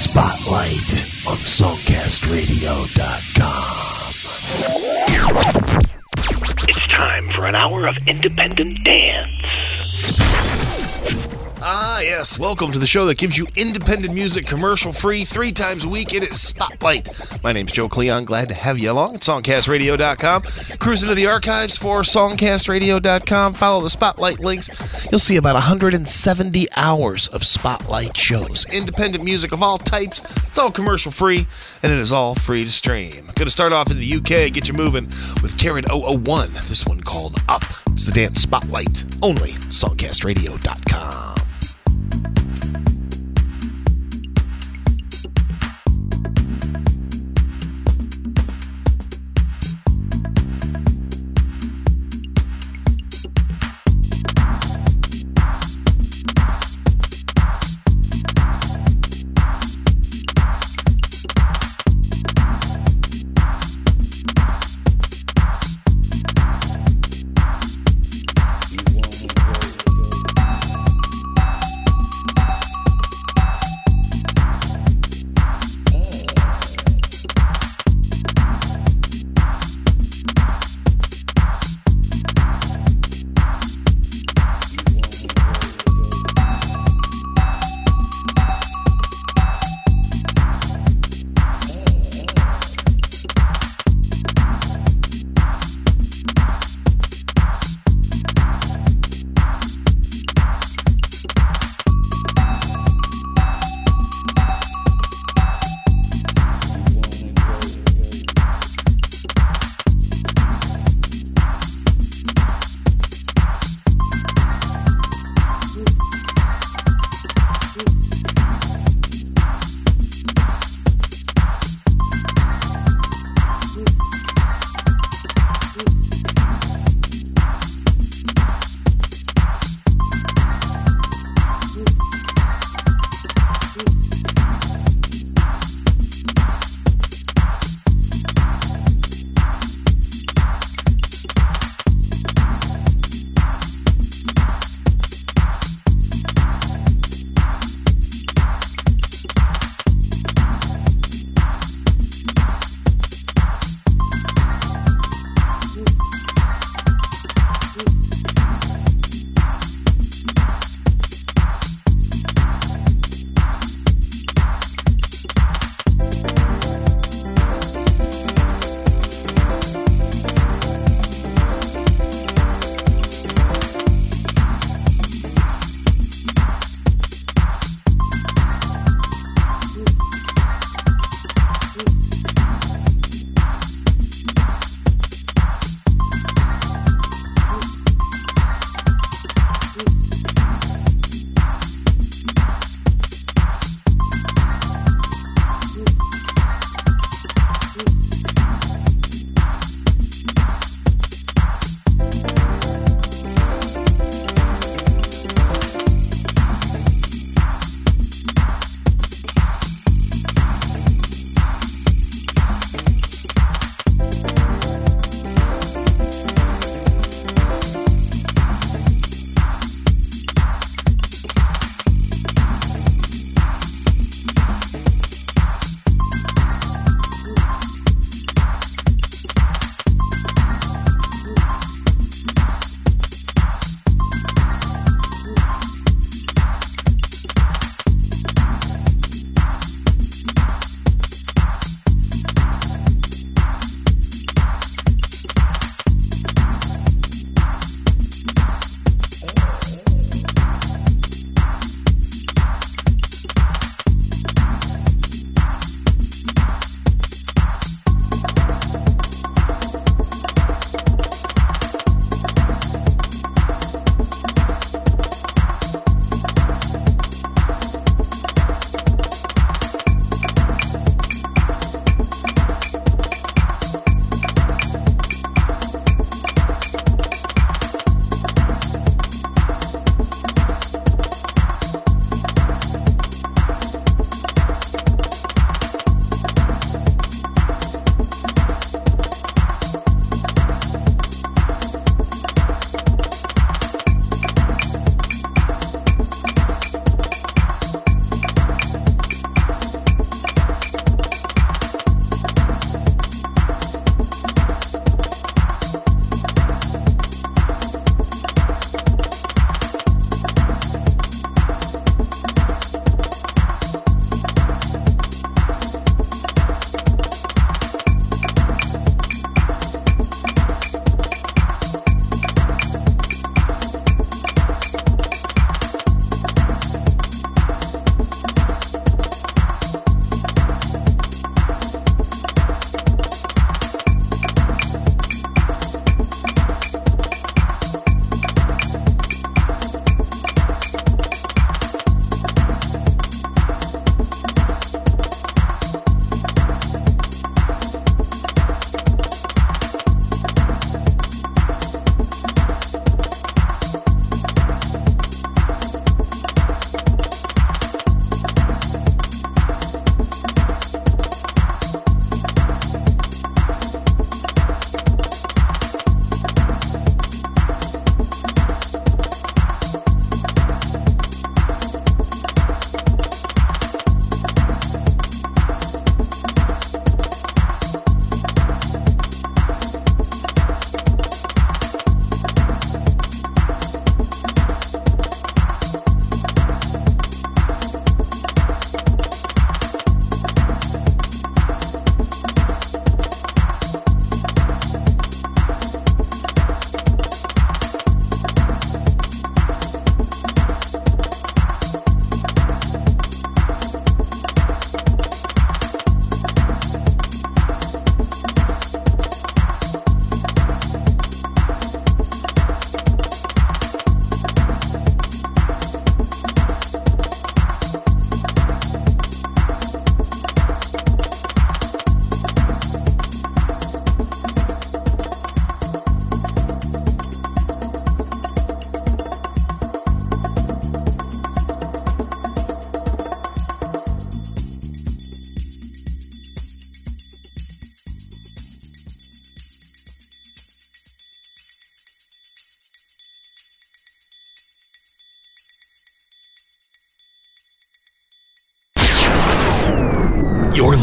Spotlight on SongcastRadio.com. It's time for an hour of independent dance. Ah, yes. Welcome to the show that gives you independent music commercial free three times a week. It is Spotlight. My name's Joe Cleon. Glad to have you along at songcastradio.com. Cruise into the archives for songcastradio.com. Follow the Spotlight links. You'll see about 170 hours of Spotlight shows. Independent music of all types. It's all commercial free, and it is all free to stream. Going to start off in the UK, get you moving with Carrot 001. This one called Up. It's the dance Spotlight. Only songcastradio.com.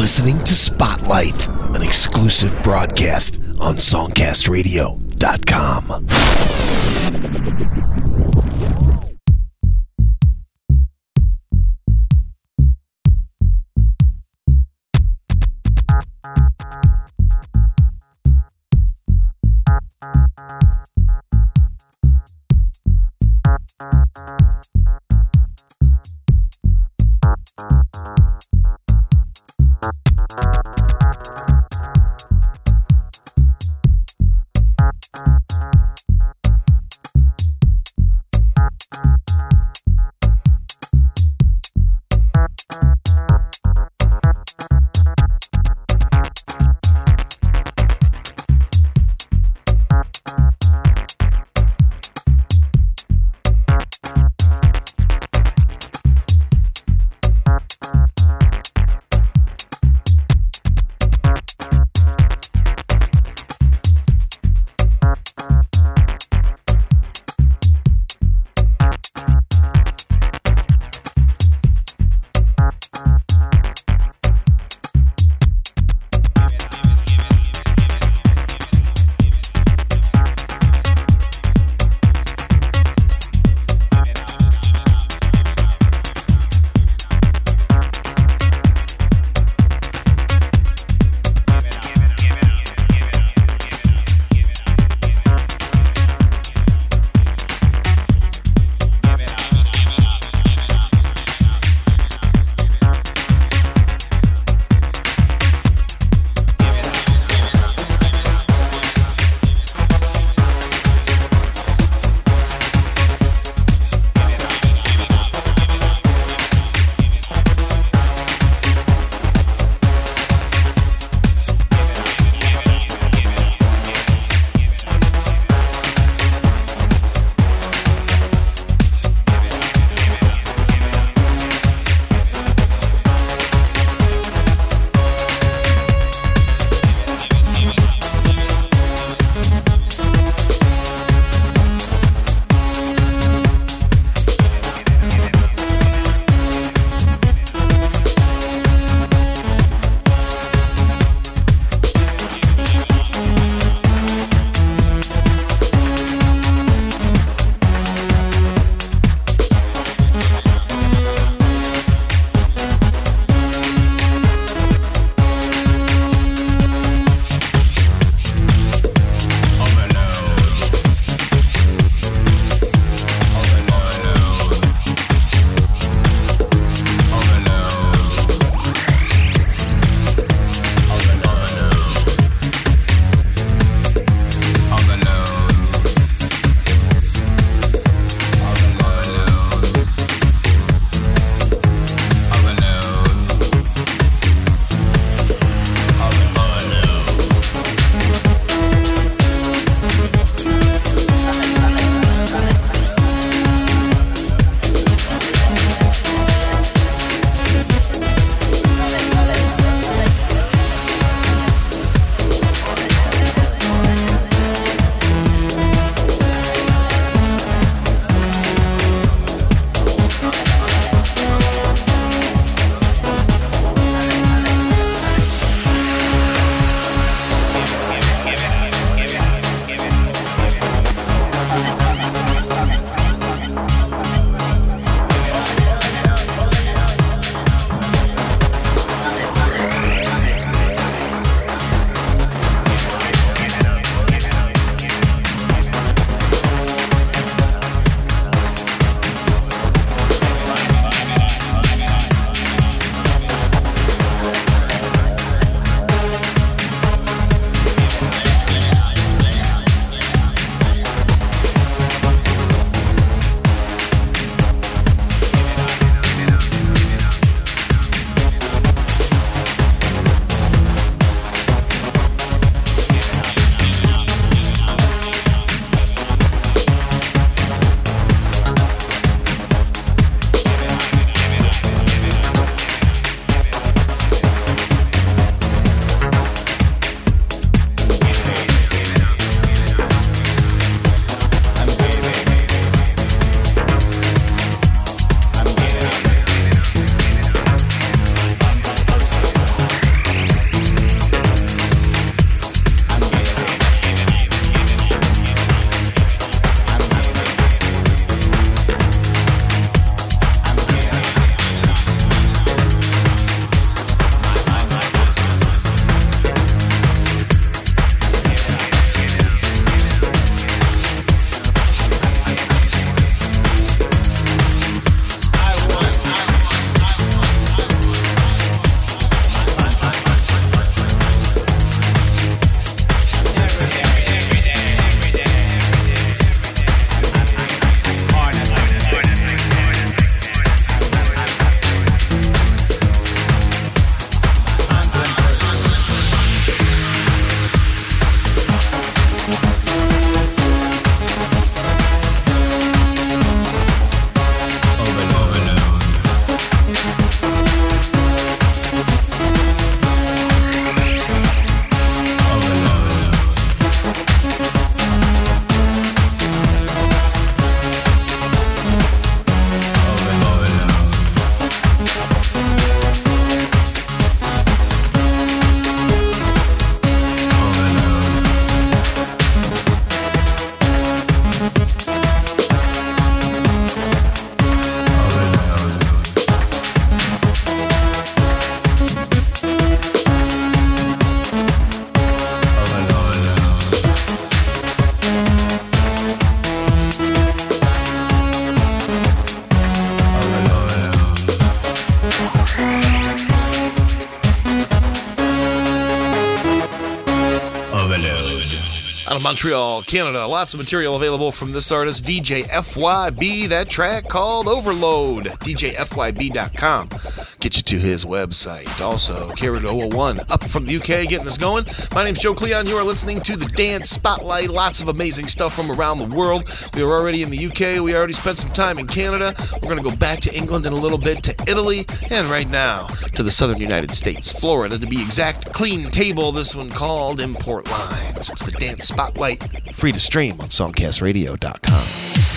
listening to Spotlight, an exclusive broadcast on SongcastRadio.com. of Montreal, Canada. Lots of material available from this artist, DJ FYB. That track called Overload, DJFYB.com. Get you to his website. Also, Carrot 001 up from the UK, getting us going. My name's Joe Cleon. You are listening to the Dance Spotlight. Lots of amazing stuff from around the world. We are already in the UK. We already spent some time in Canada. We're going to go back to England in a little bit, to Italy, and right now to the southern United States, Florida to be exact. Clean table, this one called Import Lines. It's the Dance Spotlight, free to stream on songcastradio.com.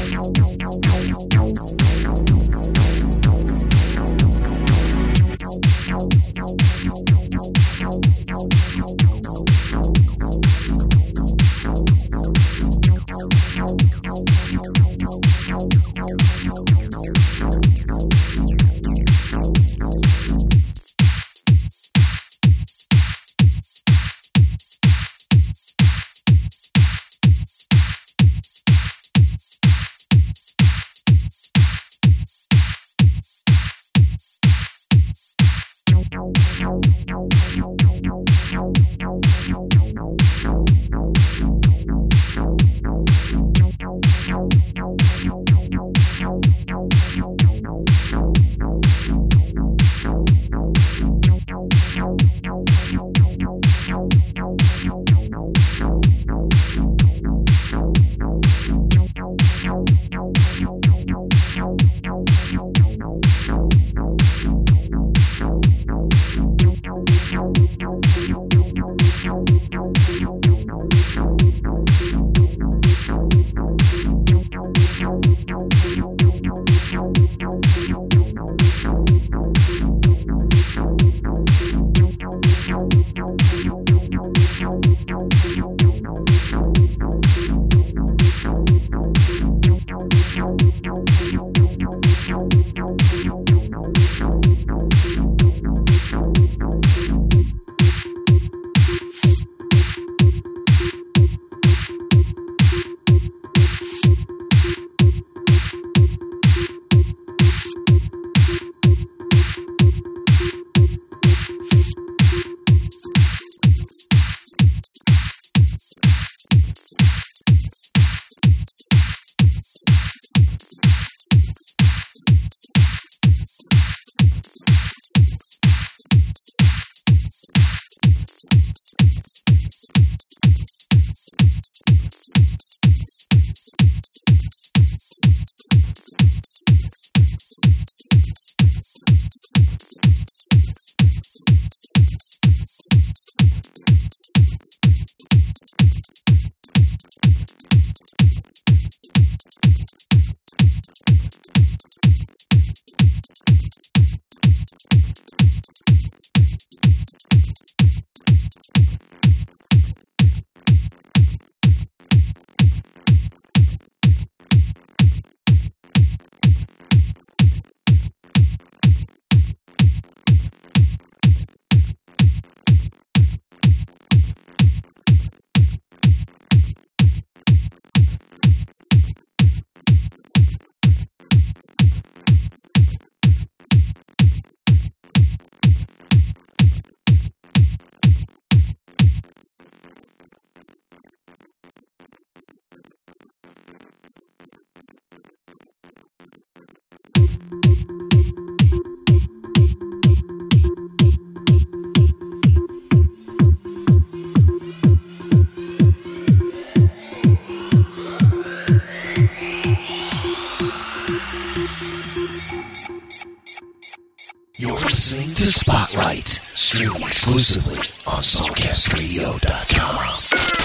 exclusively on SongcastRadio.com.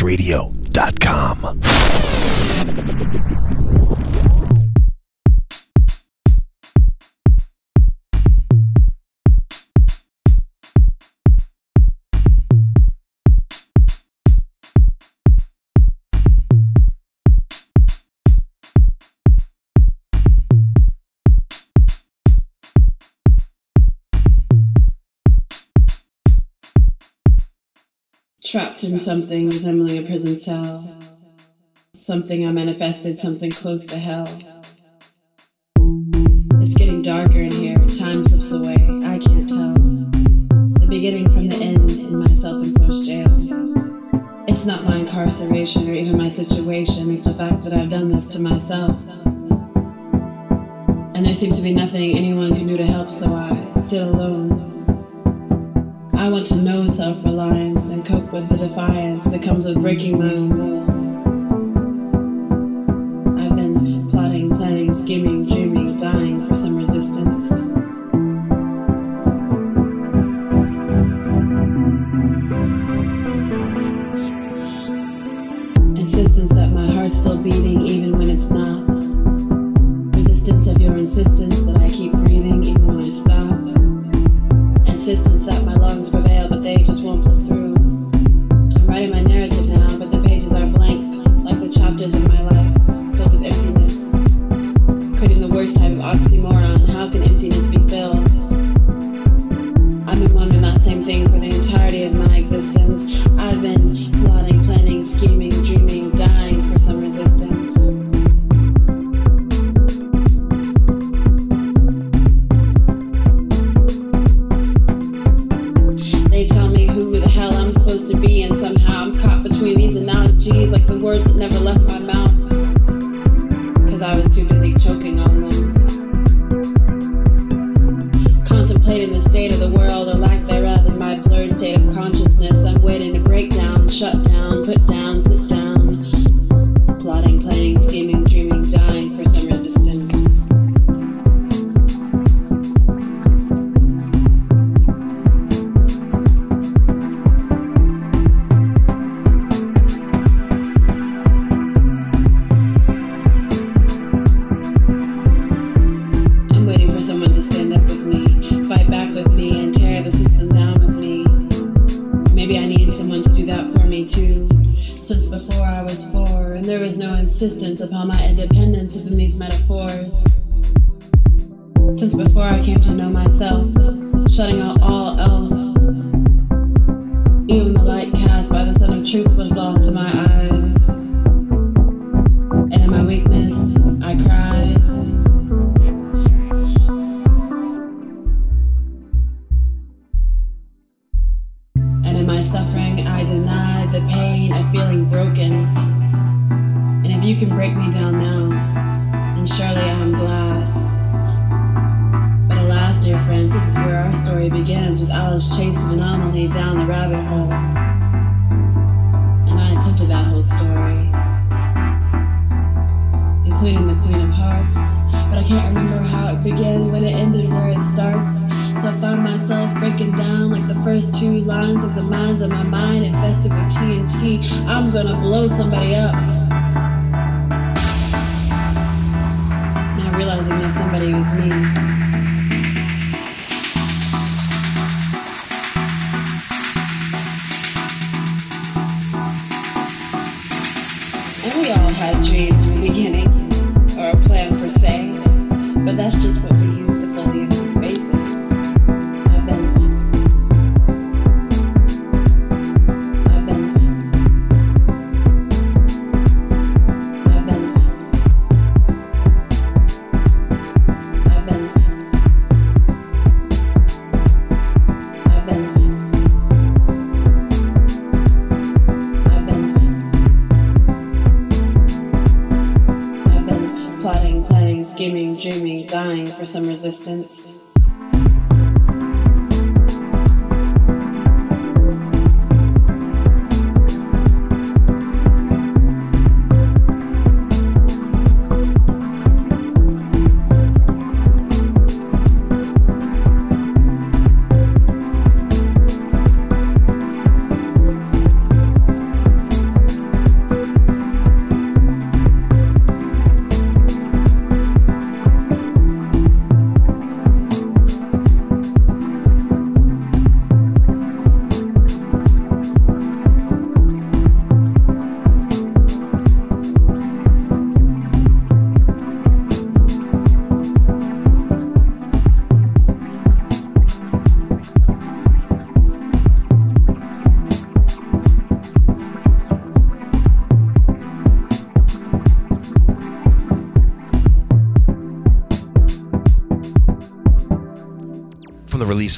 Radio. trapped in something resembling a prison cell. Something I manifested, something close to hell. It's getting darker in here, time slips away, I can't tell. The beginning from the end in my self enforced jail. It's not my incarceration or even my situation, it's the fact that I've done this to myself. And there seems to be nothing anyone can do to help, so I sit alone I want to know self reliance and cope with the defiance that comes with breaking my own rules. I've been plotting, planning, scheming, dreaming. shut down.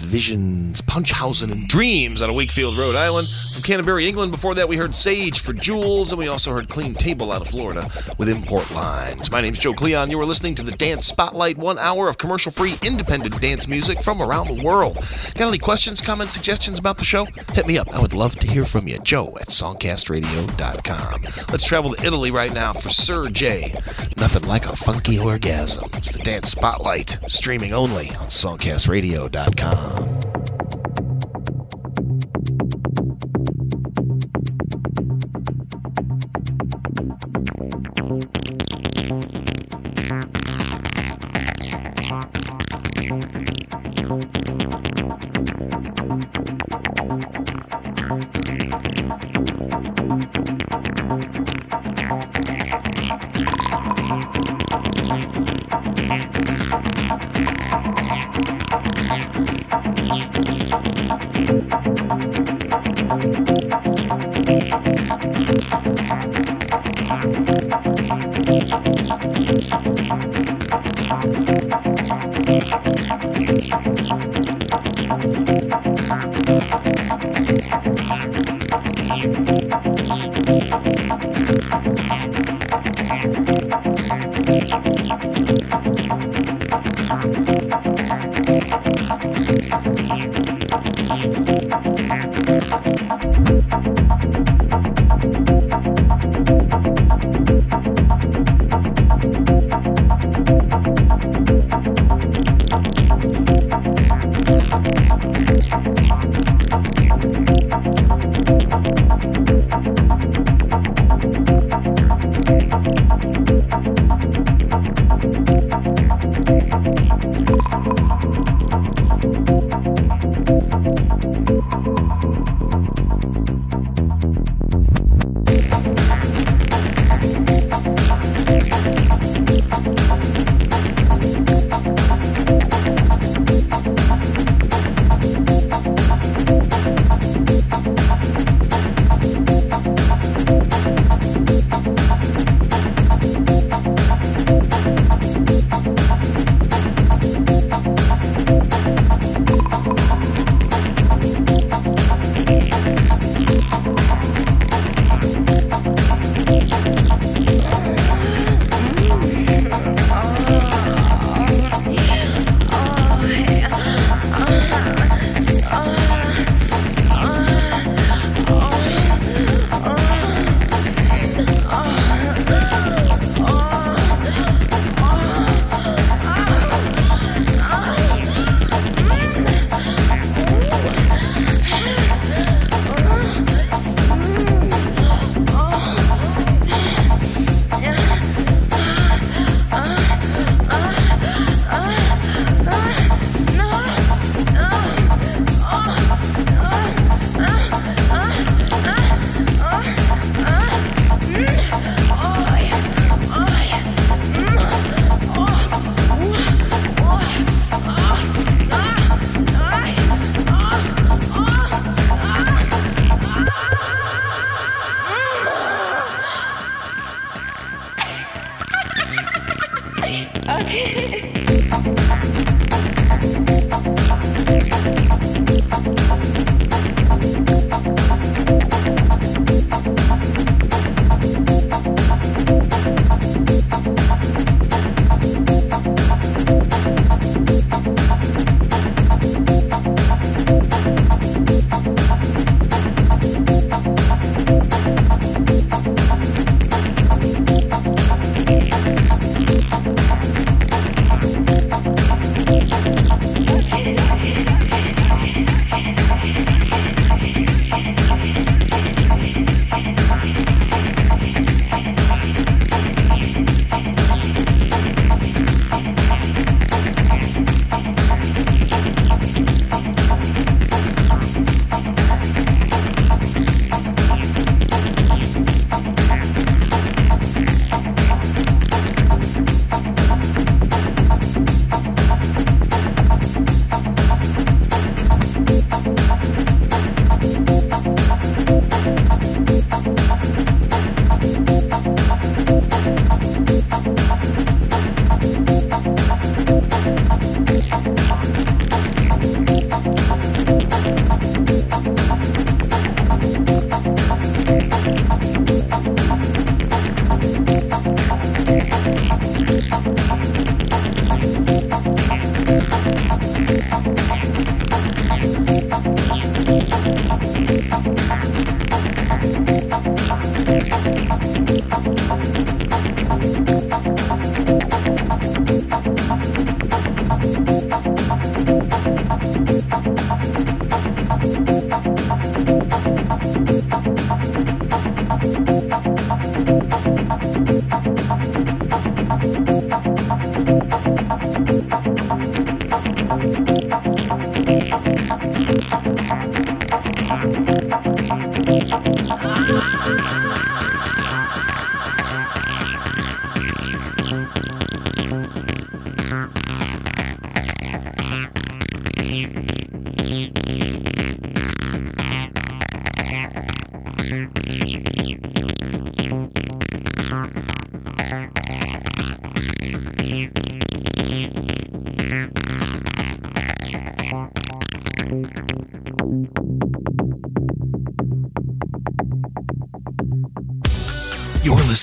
Release Visions, Punchhausen, and Dreams out of Wakefield, Rhode Island. From Canterbury, England, before that we heard Sage for Jewels, and we also heard Clean Table out of Florida with Import Lines. My name's Joe Cleon. You are listening to the Dance Spotlight, one hour of commercial free independent dance music from around the world. Got any questions, comments, suggestions about the show? Hit me up. I would love to hear from you. Joe at songcastradio.com. Let's travel to Italy right now for Sir J. Nothing like a funky orgasm. It's the Dance Spotlight, streaming only on songcastradio.com.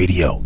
SongcastRadio.com.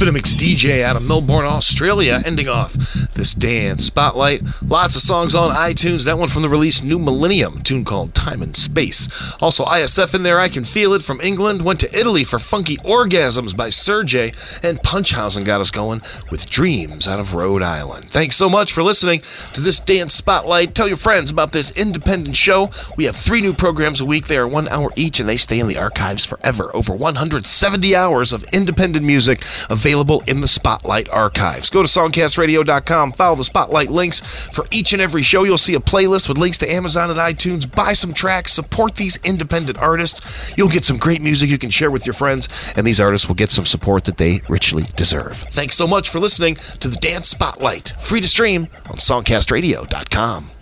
Spinamix DJ out of Melbourne, Australia, ending off this dance spotlight. Lots of songs on iTunes. That one from the release New Millennium, tune called Time and Space. Also, ISF in there, I Can Feel It from England. Went to Italy for Funky Orgasms by Sergey. And Punchhausen got us going with Dreams out of Rhode Island. Thanks so much for listening to this dance spotlight. Tell your friends about this independent show. We have three new programs a week. They are one hour each and they stay in the archives forever. Over 170 hours of independent music available in the Spotlight archives. Go to songcastradio.com, follow the Spotlight links for each and every show. You'll see a playlist with links to Amazon and iTunes. Buy some tracks, support these independent artists. You'll get some great music you can share with your friends, and these artists will get some support that they richly deserve. Thanks so much for listening to the Dance Spotlight, free to stream on songcastradio.com.